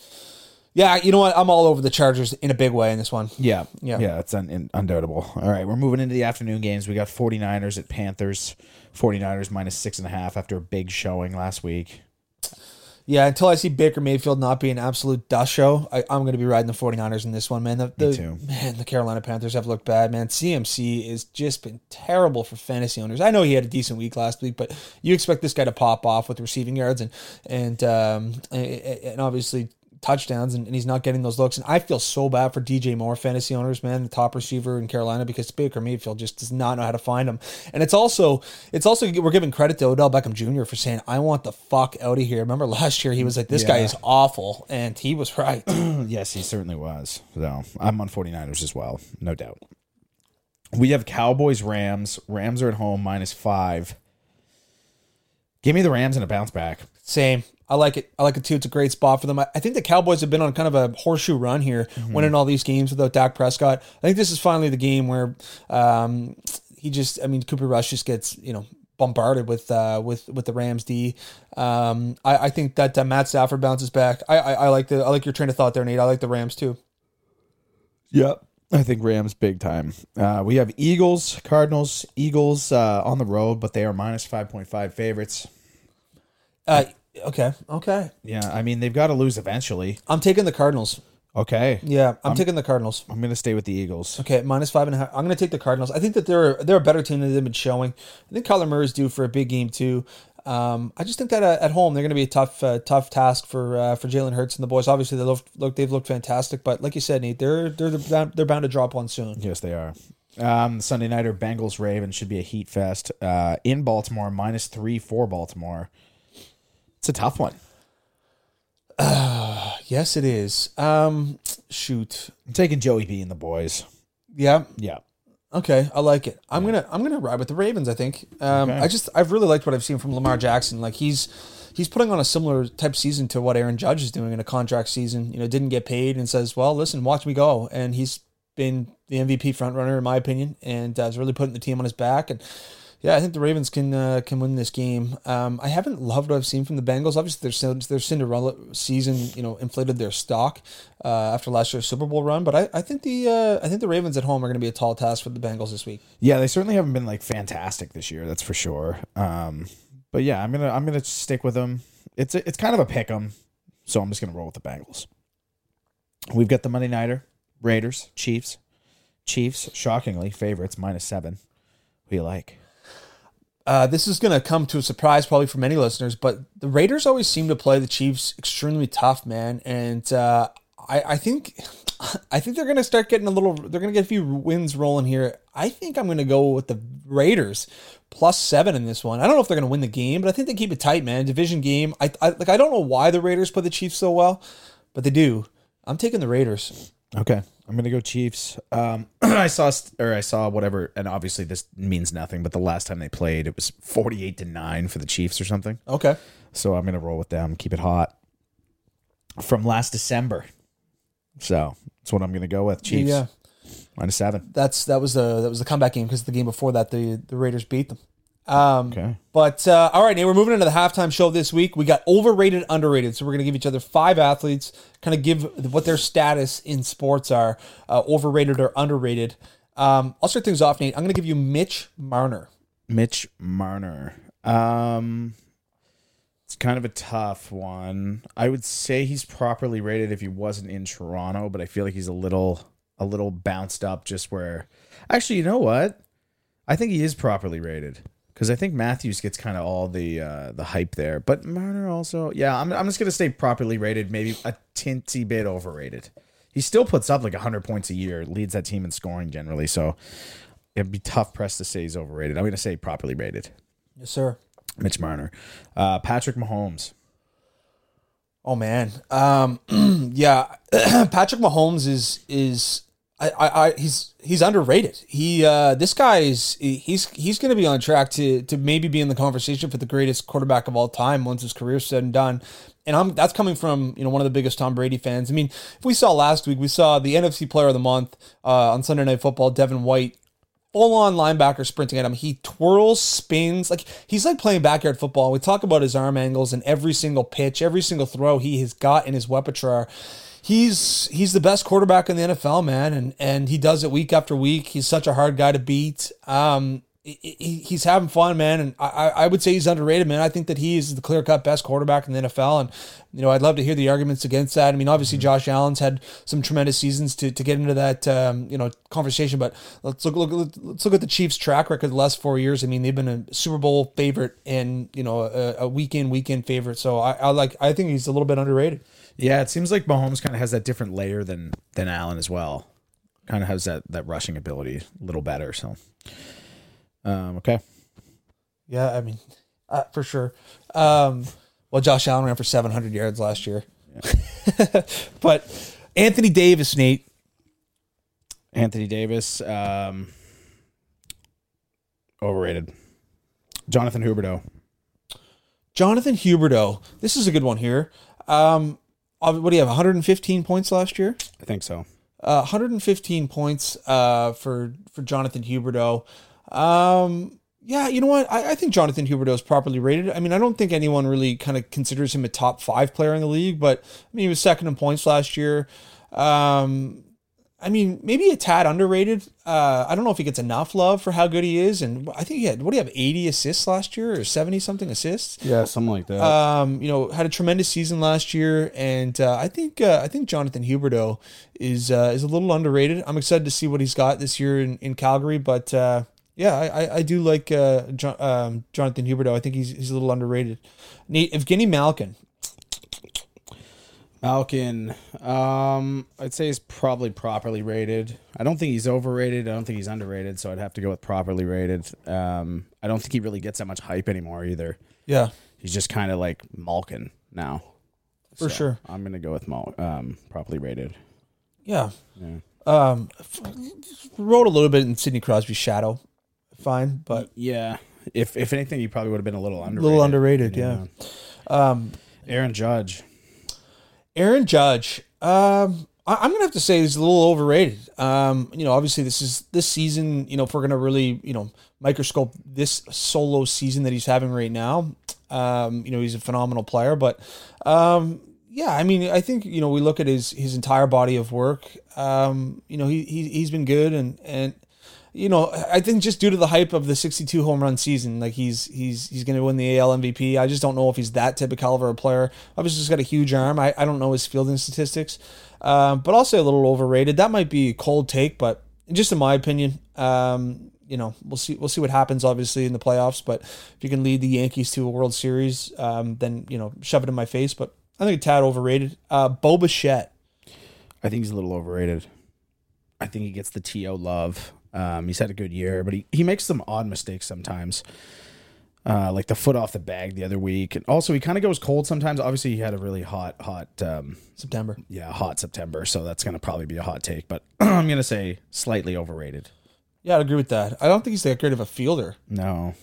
yeah, you know what? I'm all over the Chargers in a big way in this one. Yeah. Yeah. Yeah, it's un- un- undoubtable. All right, we're moving into the afternoon games. We got 49ers at Panthers. 49ers minus six and a half after a big showing last week. Yeah, until I see Baker Mayfield not be an absolute dust show, I, I'm going to be riding the 49ers in this one, man. The, the, too. Man, the Carolina Panthers have looked bad, man. CMC has just been terrible for fantasy owners. I know he had a decent week last week, but you expect this guy to pop off with receiving yards and and um, and obviously touchdowns, and, and he's not getting those looks. And I feel so bad for DJ Moore fantasy owners, man, the top receiver in Carolina, because Baker Mayfield just does not know how to find him. And it's also it's also we're giving credit to Odell Beckham Jr. for saying I want the fuck out of here. Remember last year he was like this guy is awful, and he was right. Yes, he certainly was. So I'm on 49ers as well, no doubt. We have Cowboys, Rams. Rams are at home, minus five. Give me the Rams and a bounce back. Same. I like it. I like it too. It's a great spot for them. I I think the Cowboys have been on kind of a horseshoe run here, winning all these games without Dak Prescott. I think this is finally the game where um, he just. I mean, Cooper Rush just gets you know bombarded with uh, with with the Rams D. Um, I, I think that uh, Matt Stafford bounces back. I, I I like the I like your train of thought there, Nate. I like the Rams too. Yep. I think Rams big time. Uh, we have Eagles, Cardinals, Eagles uh, on the road, but they are minus 5.5 favorites. Uh, okay, okay. Yeah, I mean, they've got to lose eventually. I'm taking the Cardinals. Okay. Yeah, I'm taking the Cardinals. I'm going to stay with the Eagles. Okay, minus five and a half. I'm going to take the Cardinals. I think that they're they're a better team than they've been showing. I think Kyler Murray's due for a big game too. Um, I just think that uh, at home they're going to be a tough uh, tough task for uh, for Jalen Hurts and the boys. Obviously, they look look they've looked fantastic, but like you said, Nate, they're they're they're they're bound to drop one soon. Yes, they are. Um, Sunday nighter Bengals Ravens should be a heat fest uh, in Baltimore, minus three for Baltimore. It's a tough one. Yes, it is. Um, shoot. I'm taking Joey B and the boys. Yeah. Yeah. Okay, I like it. I'm gonna I'm gonna ride with the Ravens. I think. Um, Okay. I just I've really liked what I've seen from Lamar Jackson. Like he's he's putting on a similar type season to what Aaron Judge is doing in a contract season. You know, didn't get paid and says, "Well, listen, watch me go," and he's been the MVP front runner in my opinion, and uh, is really putting the team on his back. And yeah, I think the Ravens can uh, can win this game. Um, I haven't loved what I've seen from the Bengals. Obviously, their their Cinderella season, you know, inflated their stock uh, after last year's Super Bowl run. But I, I think the uh, I think the Ravens at home are going to be a tall task for the Bengals this week. Yeah, they certainly haven't been like fantastic this year. That's for sure. Um, but yeah, I'm gonna I'm gonna stick with them. It's a, it's kind of a pick 'em, so I'm just gonna roll with the Bengals. We've got the Monday nighter Raiders Chiefs. Chiefs shockingly favorites minus seven. Who you like? Uh, this is going to come to a surprise probably for many listeners, but the Raiders always seem to play the Chiefs extremely tough, man. And uh, I, I think I think they're gonna start getting a little. They're gonna get a few wins rolling here. I think I'm gonna go with the Raiders plus seven in this one. I don't know if they're gonna win the game, but I think they keep it tight, man. Division game. I, I like. I don't know why the Raiders play the Chiefs so well, but they do. I'm taking the Raiders. Okay, I'm gonna go Chiefs. Um, I saw or I saw whatever, and obviously this means nothing. But the last time they played, it was 48 to nine for the Chiefs or something. Okay. So I'm gonna roll with them. Keep it hot from last December. So that's what I'm gonna go with. Chiefs Yeah. minus seven. That's that was the that was the comeback game because the game before that the the Raiders beat them. Um, Okay. But uh, all right, Nate, we're moving into the halftime show this week. We got overrated, underrated. So we're going to give each other five athletes, kind of give what their status in sports are, uh, overrated or underrated. Um, I'll start things off, Nate. I'm going to give you Mitch Marner. Mitch Marner. Um, it's kind of a tough one. I would say he's properly rated if he wasn't in Toronto, but I feel like he's a little a little bounced up just where. Actually, you know what? I think he is properly rated because I think Matthews gets kind of all the uh, the hype there, but Marner also. Yeah, I'm I'm just gonna say properly rated, maybe a tinty bit overrated. He still puts up like 100 points a year, leads that team in scoring generally. So it'd be tough press to say he's overrated. I'm going to say properly rated. Yes, sir. Mitch Marner. Uh, Patrick Mahomes. Oh man, um, yeah, Patrick Mahomes is is I, I, he's he's underrated. He uh, this guy is he's he's going to be on track to to maybe be in the conversation for the greatest quarterback of all time once his career's said and done. And I'm that's coming from you know one of the biggest Tom Brady fans. I mean, if we saw last week, we saw the NFC Player of the Month uh, on Sunday Night Football, Devin White full on linebacker sprinting at him. He twirls, spins, like he's like playing backyard football. We talk about his arm angles and every single pitch, every single throw he has got in his repertoire. He's he's the best quarterback in the NFL, man, and and he does it week after week. He's such a hard guy to beat. Um, he's having fun, man, and I, I would say he's underrated, man. I think that he is the clear cut best quarterback in the NFL, and you know I'd love to hear the arguments against that. I mean, obviously Josh Allen's had some tremendous seasons to, to get into that um, you know conversation, but let's look look let's look at the Chiefs' track record the last four years. I mean, they've been a Super Bowl favorite and you know a, a week in week in favorite. So I, I like I think he's a little bit underrated. Yeah, it seems like Mahomes kind of has that different layer than than Allen as well. Kind of has that that rushing ability a little better. So, um, okay. Yeah, I mean, uh, for sure. Um, well, Josh Allen ran for 700 yards last year. but Anthony Davis, Nate, Anthony Davis, um, overrated. Jonathan Huberdeau. Jonathan Huberdeau. This is a good one here. Um, uh, what do you have? 115 points last year. I think so. Uh, 115 points uh, for for Jonathan Huberdeau. Um, yeah, you know what? I, I think Jonathan Huberdeau is properly rated. I mean, I don't think anyone really kind of considers him a top five player in the league, but I mean, he was second in points last year. Um, I mean, maybe a tad underrated. Uh, I don't know if he gets enough love for how good he is, and I think he had what do you have, 80 assists last year or 70 something assists? Yeah, something like that. um, you know, had a tremendous season last year, and uh, I think uh, I think Jonathan Huberdeau is uh, is a little underrated. I'm excited to see what he's got this year in, in Calgary, but uh, yeah, I, I, do like uh, John, um, Jonathan Huberdeau. I think he's he's a little underrated. Nate, Evgeny Malkin, Malkin, um, I'd say he's probably properly rated. I don't think he's overrated. I don't think he's underrated. So I'd have to go with properly rated. Um, I don't think he really gets that much hype anymore either. yeah, He's just kind of like Malkin now. for So sure, I'm gonna go with Mal- um, properly rated. yeah. Yeah. Um, wrote a little bit in Sidney Crosby's shadow, fine, but Yeah. If if anything, he probably would have been a little a underrated. little underrated. Yeah. Um, Aaron Judge. Aaron Judge. Um, I, I'm gonna have to say he's a little overrated. Um, you know, obviously this is this season. You know, if we're gonna really, you know, microscope this solo season that he's having right now, um, you know, he's a phenomenal player. But, um, yeah, I mean, I think you know we look at his his entire body of work. Um, you know, he, he he's been good and and you know, I think just due to the hype of the 62 home run season, like he's he's he's going to win the AL MVP. I just don't know if he's that type of caliber of player. Obviously, he's got a huge arm. I, I don't know his fielding statistics, um, but I'll say a little overrated. That might be a cold take, but just in my opinion, um, you know, we'll see we'll see what happens. Obviously in the playoffs, but if you can lead the Yankees to a World Series, um, then you know, shove it in my face. But I think a tad overrated. Uh, Bo Bichette. I think he's a little overrated. I think he gets the TO love. Um, he's had a good year, but he, he makes some odd mistakes sometimes. Uh, like the foot off the bag the other week. And also, he kind of goes cold sometimes. Obviously, he had a really hot, hot, um, September. yeah, hot September. So that's going to probably be a hot take. But I'm going to say slightly overrated. Yeah, I'd agree with that. I don't think he's that great of a fielder. No.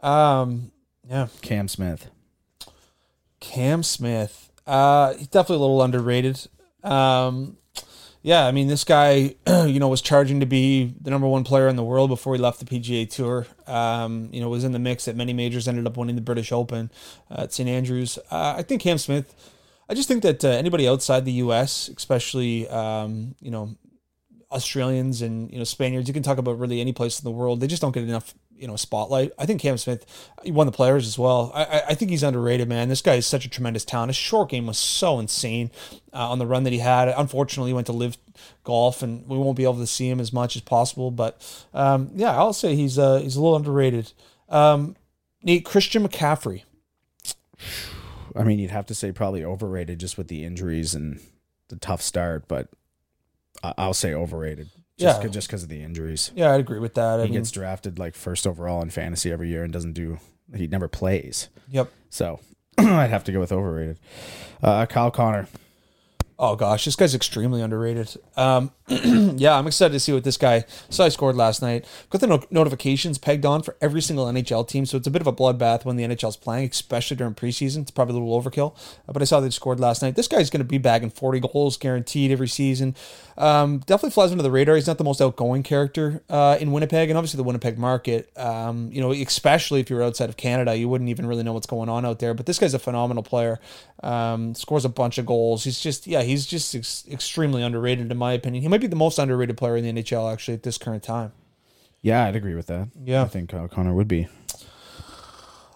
Um, yeah, Cam Smith. Cam Smith. Uh, he's definitely a little underrated. Um, yeah, I mean, this guy, you know, was charging to be the number one player in the world before he left the PGA Tour. Um, you know, was in the mix at many majors, ended up winning the British Open uh, at St Andrews. Uh, I think Cam Smith. I just think that uh, anybody outside the U.S., especially um, you know Australians and you know Spaniards, you can talk about really any place in the world. They just don't get enough you know spotlight. I think Cam Smith, he won the Players as well. I, I, think he's underrated, man. This guy is such a tremendous talent. His short game was so insane uh, on the run that he had. Unfortunately, he went to LIV golf, and we won't be able to see him as much as possible. But um, yeah, I'll say he's uh, he's a little underrated. Um, Nate Christian McCaffrey. I mean, you'd have to say probably overrated just with the injuries and the tough start, but I'll say overrated. Just Yeah. just because of the injuries. Yeah, I'd agree with that. I He mean, gets drafted like first overall in fantasy every year and doesn't do. He never plays. yep. So I'd have to go with overrated. Uh, Kyle Connor. Oh gosh, this guy's extremely underrated. Um, yeah, I'm excited to see what this guy. So I scored last night. Got the no- notifications pegged on for every single NHL team, so it's a bit of a bloodbath when the NHL's playing, especially during preseason. It's probably a little overkill, uh, but I saw they scored last night. This guy's going to be bagging 40 goals guaranteed every season. Um, definitely flies under the radar. He's not the most outgoing character uh, in Winnipeg, and obviously the Winnipeg market. Um, you know, especially if you're outside of Canada, you wouldn't even really know what's going on out there. But this guy's a phenomenal player. Um, scores a bunch of goals. He's just yeah, he's just ex- extremely underrated in my opinion. He might be the most underrated player in the NHL actually at this current time. Yeah, I'd agree with that. Yeah. I think Kyle Connor would be.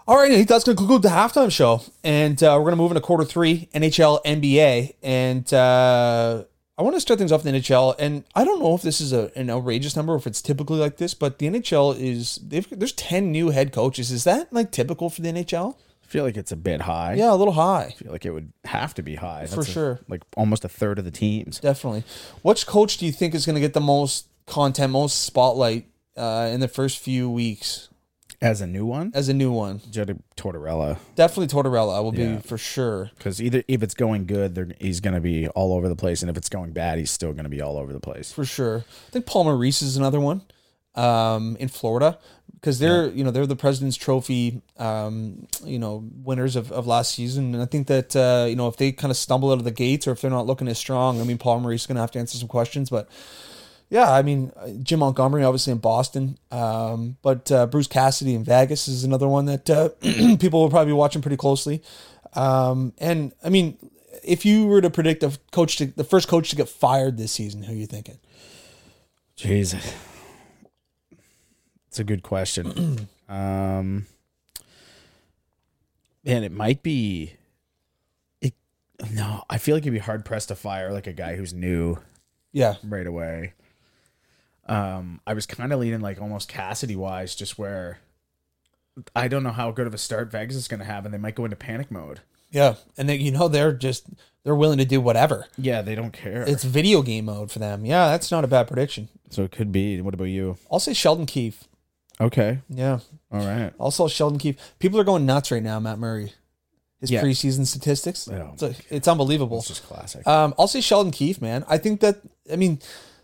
All right, that's going to conclude the halftime show, and uh, we're going to move into quarter three, NHL, NBA, and uh, I want to start things off in the NHL. And I don't know if this is a, an outrageous number, or if it's typically like this, but the NHL is they've, there's ten new head coaches. Is that like typical for the NHL? Feel like it's a bit high. Yeah, a little high. I feel like it would have to be high. For That's a- sure. like almost a third of the teams. Definitely. Which coach do you think is going to get the most content, most spotlight uh, in the first few weeks As a new one, as a new one? Jed Tortorella. Definitely Tortorella will Yeah. be for sure. Because either if it's going good, they're, he's going to be all over the place, and if it's going bad, he's still going to be all over the place. For sure. I think Paul Reese is another one um, in Florida because they're you know they're the President's Trophy um, you know winners of, of last season, and I think that uh, you know if they kind of stumble out of the gates or if they're not looking as strong, I mean Paul is going to have to answer some questions, but. Yeah, I mean uh, Jim Montgomery, obviously in Boston, um, but uh, Bruce Cassidy in Vegas is another one that uh, people will probably be watching pretty closely. Um, and I mean, if you were to predict a coach, to, the first coach to get fired this season, who are you thinking? Jeez, it's a good question. um, man, it might be. It no, I feel like it'd be hard pressed to fire like a guy who's new Yeah, right away. Um, I was kind of leaning like almost Cassidy wise, just where I don't know how good of a start Vegas is going to have, and they might go into panic mode. Yeah, and they, you know they're just they're willing to do whatever. Yeah, they don't care. It's video game mode for them. Yeah, that's not a bad prediction. so it could be. What about you? I'll say Sheldon Keefe. Okay, Yeah, all right. also Sheldon Keefe. People are going nuts right now. Matt Murray, his Yeah. preseason statistics. Oh, It's, it's unbelievable. It's just classic. Um, I'll say Sheldon Keefe, man. I think that I mean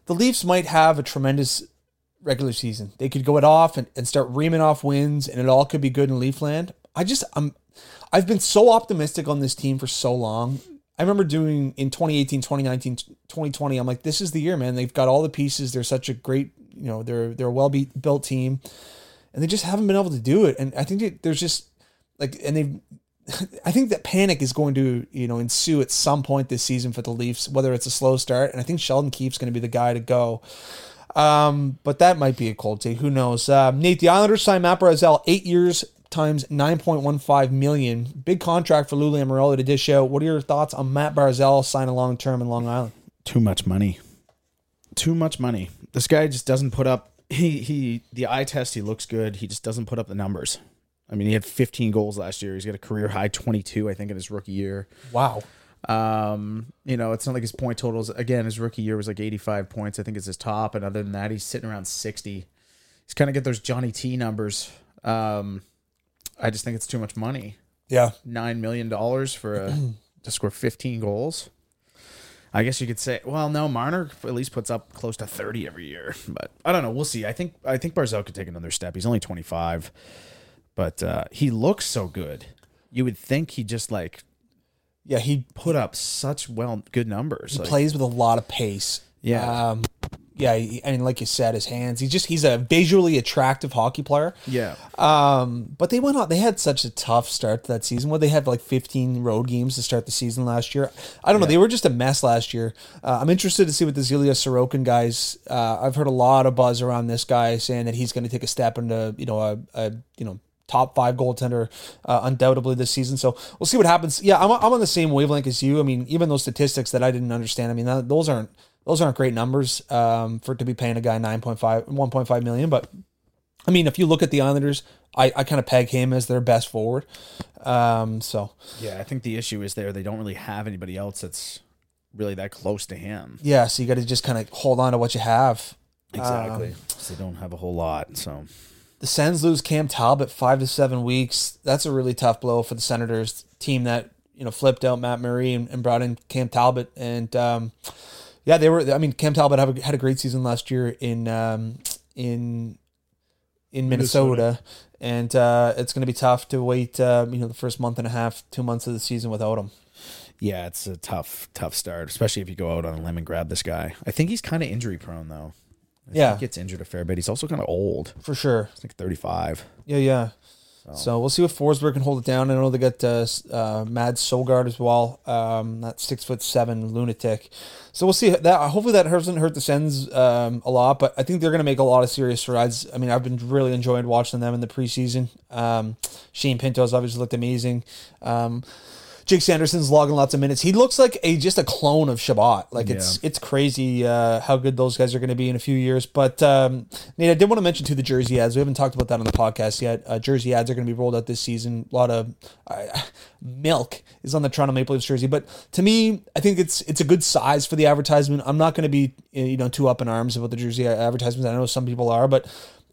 the Leafs might have a tremendous regular season. They could go it off and, and start reaming off wins, and it all could be good in Leafland. I just I'm I've been so optimistic on this team for so long. I remember doing in 2018, 2019, 2020. I'm like, this is the year, man. They've got all the pieces. They're such a great, you know, they're they're a well built team, and they just haven't been able to do it. And I think that there's just like, and they've I think that panic is going to, you know, ensue at some point this season for the Leafs, whether it's a slow start. And I think Sheldon Keefe's going to be the guy to go. Um, but that might be a cold take. Who knows? Um, Nate, the Islanders signed Matt Barzal eight years times 9.15 million. Big contract for Lou Lamoriello to dish out. What are your thoughts on Matt Barzal signing long term in Long Island? Too much money. Too much money. This guy just doesn't put up. He he. The eye test. He looks good. He just doesn't put up the numbers. I mean, he had 15 goals last year. He's got a career high 22, I think, in his rookie year. Wow. Um, you know, it's not like his point totals. Again, his rookie year was like 85 points. I think it's his top, and other than that, he's sitting around 60. He's kind of get those Johnny T numbers. Um, I just think it's too much money. Yeah. Nine million dollars for a to score 15 goals. I guess you could say, well, no, Marner at least puts up close to 30 every year, but I don't know. We'll see. I think I think Barzal could take another step. He's only 25, but uh, he looks so good. You would think he just like Yeah, he put up such well good numbers. Like, plays with a lot of pace. Yeah. Um, yeah, he- mean, like you said, his hands. He's just he's a visually attractive hockey player. yeah, Um, but they went on. They had such a tough start to that season. Where they had like 15 road games to start the season last year. I don't know. They were just a mess last year. Uh, I'm interested to see what this Ilya Sorokin guys. Uh, I've heard a lot of buzz around this guy saying that he's going to take a step into you know a, a you know top five goaltender uh, undoubtedly this season. So we'll see what happens. Yeah, I'm, I'm on the same wavelength as you. I mean, even those statistics that I didn't understand. I mean, that, those aren't those aren't great numbers um, for it to be paying a guy 9.5 1.5 million, but. I mean, if you look at the Islanders, I, I kind of peg him as their best forward. Um, so yeah. I think the issue is there. They don't really have anybody else that's really that close to him. yeah, so you got to just kind of hold on to what you have. Exactly. so they don't have a whole lot. So The Sens lose Cam Talbot five to seven weeks. That's a really tough blow for the Senators team that you know flipped out Matt Murray and, and brought in Cam Talbot. And um, yeah, they were. I mean, Cam Talbot had a, had a great season last year in um, in in Minnesota, and uh, it's going to be tough to wait. Uh, you know, the first month and a half, two months of the season without him. yeah, it's a tough, tough start, especially if you go out on a limb and grab this guy. I think he's kind of injury prone though. I Yeah. think he gets injured a fair bit. He's also kind of old. For sure. He's like 35. Yeah, yeah. So we'll see if Forsberg can hold it down. I know they got uh, uh, Mads Søgaard as well. Um, that six foot seven lunatic. So we'll see that. Hopefully that doesn't hurt the Sens um, a lot, but I think they're going to make a lot of serious strides. I mean, I've been really enjoying watching them in the preseason. Um, Shane Pinto's obviously looked amazing. Um, Jake Sanderson's logging lots of minutes. He looks like a just a clone of Chabot. Like it's it's crazy uh, how good those guys are going to be in a few years. But um, Nate, I did want to mention too the jersey ads. We haven't talked about that on the podcast yet. Uh, jersey ads are going to be rolled out this season. A lot of uh, milk is on the Toronto Maple Leafs jersey, but to me, I think it's it's a good size for the advertisement. I'm not going to be you know too up in arms about the jersey advertisements. I know some people are, but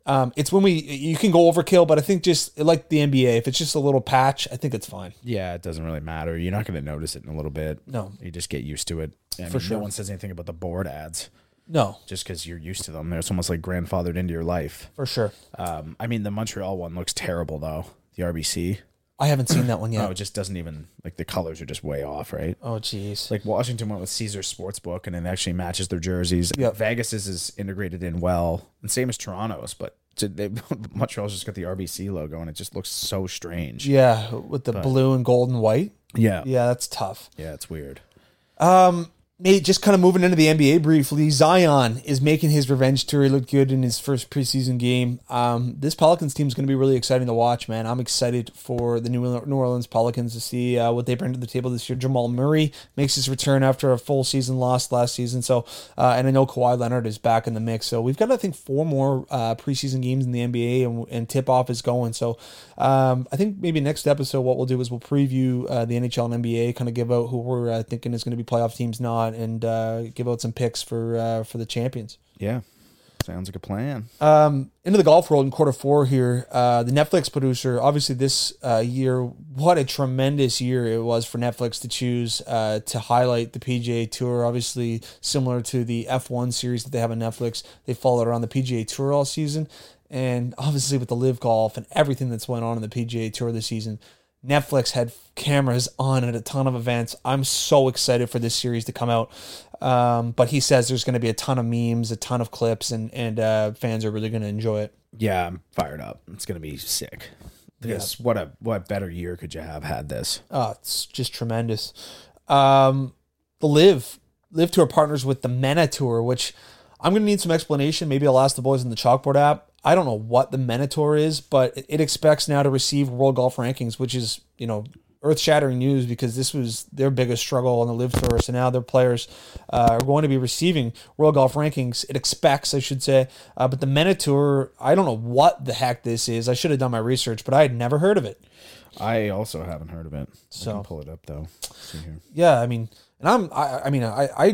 um, it's when we you can go overkill, but I think just like the NBA, if it's just a little patch, I think it's fine. Yeah, it doesn't really matter. You're not going to notice it in a little bit. No. You just get used to it. I For sure. No one says anything about the board ads No, just because you're used to them. It's almost like grandfathered into your life. for sure. Um, I mean, the Montreal one looks terrible though. The RBC. I haven't seen that one yet. it just doesn't even like the colors are just way off, right? Oh, jeez. Like Washington went with Caesar Sportsbook, and it actually matches their jerseys. Yep. Vegas's is integrated in well, and same as Toronto's, but to- they, Montreal's just got the RBC logo, and it just looks so strange. Yeah, with the blue and gold and white. yeah, Yeah, that's tough. yeah, it's weird. Um, Nate, just kind of moving into the NBA briefly. Zion is making his revenge tour. He looked good in his first preseason game. Um, this Pelicans team is going to be really exciting to watch, man. I'm excited for the New New Orleans Pelicans to see uh, what they bring to the table this year. Jamal Murray makes his return after a full season lost last season. So, uh, and I know Kawhi Leonard is back in the mix. So we've got, I think, four more uh, preseason games in the NBA, and, and tip off is going. So, um, I think maybe next episode, what we'll do is we'll preview uh, the NHL and NBA, kind of give out who we're uh, thinking is going to be playoff teams, not, and uh, give out some picks for uh, for the champions. Yeah, sounds like a plan. Um, into the golf world in quarter four here. Uh, the Netflix producer, obviously this uh, year, what a tremendous year it was for Netflix to choose uh, to highlight the PGA Tour. Obviously, similar to the F1 series that they have on Netflix, they followed around the PGA Tour all season. And obviously, with the LIV Golf and everything that's went on in the PGA Tour this season, Netflix had cameras on at a ton of events. I'm so excited for this series to come out. Um, but he says there's going to be a ton of memes, a ton of clips, and and uh, fans are really going to enjoy it. Yeah, I'm fired up. It's gonna be sick. Because what a what better year could you have had this? Oh, it's just tremendous. Um, the LIV LIV Tour partners with the MENA Tour, which I'm going to need some explanation. Maybe I'll ask the boys in the Chalkboard app. I don't know what the MENA Tour is, but it- expects now to receive World Golf Rankings, which is you know earth shattering news because this was their biggest struggle on the LIV Tour. So now their players uh, are going to be receiving World Golf Rankings. It expects, I should say, uh, but the MENA Tour, I don't know what the heck this is. I should have done my research, but I had never heard of it. I also haven't heard of it. I So- can pull it up though. See here. Yeah, I mean, and I'm, I, I mean, I, I,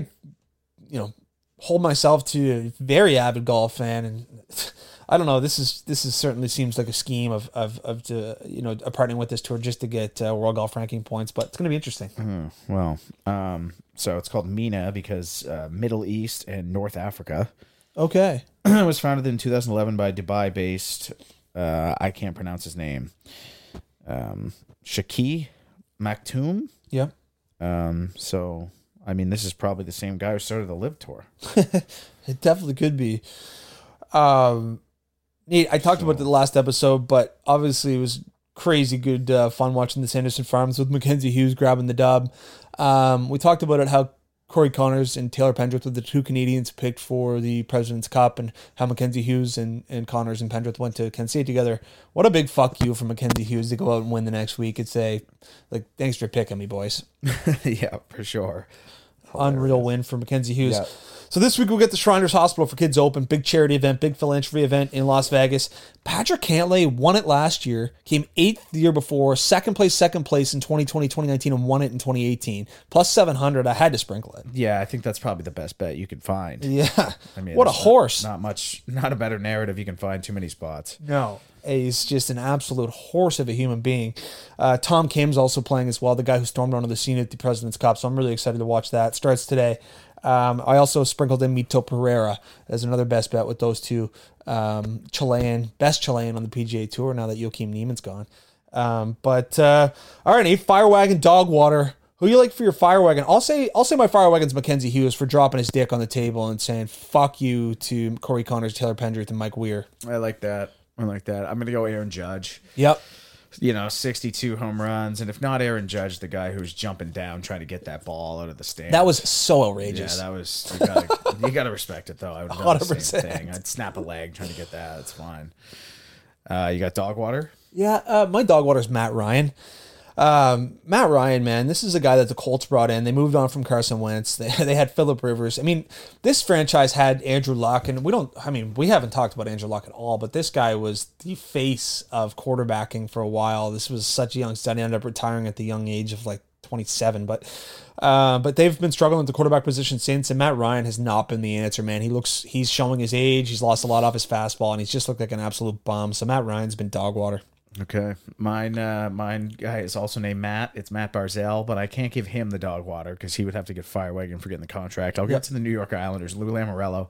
you know, hold myself to a very avid golf fan, and I don't know. This is this is certainly seems like a scheme of of of to you know partnering with this tour just to get uh, world golf ranking points, but it's going to be interesting. Hmm, well, um, so it's called MENA because uh, Middle East and North Africa. Okay, it was founded in 2011 by Dubai-based. Uh, I can't pronounce his name. Um, Sheikh Maktoum. yeah, Um, so I mean, this is probably the same guy who started the LIV Tour. it definitely could be. Um, neat. I talked about the last episode, but obviously it was crazy good uh, fun watching the Sanderson Farms with Mackenzie Hughes grabbing the dub. Um, we talked about it how Corey Conners and Taylor Pendrith were the two Canadians picked for the President's Cup, and how Mackenzie Hughes and, and Conners and Pendrith went to Kent State together. What a big fuck you for Mackenzie Hughes to go out and win the next week and say, like, thanks for picking me, boys. yeah, for sure. Unreal win for Mackenzie Hughes. Yeah. So this week we'll get the Shriners Hospital for Kids Open, big charity event, big philanthropy event in Las Vegas. Patrick Cantlay won it last year, came eighth the year before, second place, second place in 2020, 2019, and won it in 2018. Plus 700. I had to sprinkle it. Yeah, I think that's probably the best bet you could find. Yeah. I mean, what a not- horse. Not, much, not a better narrative you can find. Too many spots. No. He's just an absolute horse of a human being. Uh, Tom Kim's also playing as well, the guy who stormed onto the scene at the President's Cup. So I'm really excited to watch that. Starts today. Um, I also sprinkled in Mito Pereira as another best bet with those two um, Chilean, best Chilean on the PGA Tour now that Joaquin Niemann's gone. Um, but uh, all right, a fire wagon dog water. Who you like for your fire wagon? I'll say I'll say my fire wagon's Mackenzie Hughes for dropping his dick on the table and saying "fuck you" to Corey Conners, Taylor Pendrith, and Mike Weir. I like that. I like that. I'm gonna go Aaron Judge. Yep. You know, 62 home runs, and if not Aaron Judge, the guy who's jumping down trying to get that ball out of the stand. That was so outrageous. yeah, that was you gotta, you gotta respect it though. I would have done the same thing. I'd snap a leg trying to get that. It's fine. Uh, you got dog water. yeah, uh, my dog water is Matt Ryan. Um, Matt Ryan, man, this is a guy that the Colts brought in. They moved on from Carson Wentz. They, they had Philip Rivers. I mean, this franchise had Andrew Luck, and we don't. I mean, we haven't talked about Andrew Luck at all. But this guy was the face of quarterbacking for a while. This was such a young stud. He ended up retiring at the young age of like 27. But uh, but they've been struggling with the quarterback position since, and Matt Ryan has not been the answer, man. He looks he's showing his age. He's lost a lot off his fastball, and he's just looked like an absolute bum. So Matt Ryan's been dog water. Okay, mine, uh, mine guy is also named Matt. It's Matt Barzal, but I can't give him the dog water because he would have to get fire wagon for getting the contract. I'll Yep. get to the New York Islanders, Lou Lamoriello,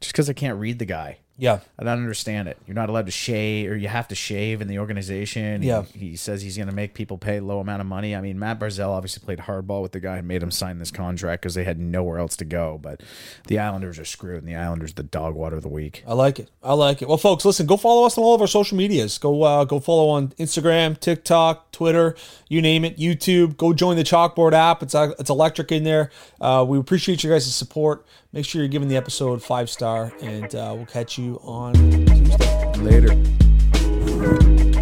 just because I can't read the guy. Yeah. I don't understand it. You're not allowed to shave, or you have to shave in the organization. Yeah. He, says he's going to make people pay low amount of money. I mean, Matt Barzal obviously played hardball with the guy who made him sign this contract because they had nowhere else to go. But the Islanders are screwed, and the Islanders the dog water of the week. I like it. I like it. Well, folks, listen. Go follow us on all of our social medias. Go uh, go follow on Instagram, TikTok, Twitter, you name it, YouTube. Go join the Chalkboard app. It's uh, it's electric in there. Uh, we appreciate you guys' support. Make sure you're giving the episode five star, and uh, we'll catch you on Tuesday. Later.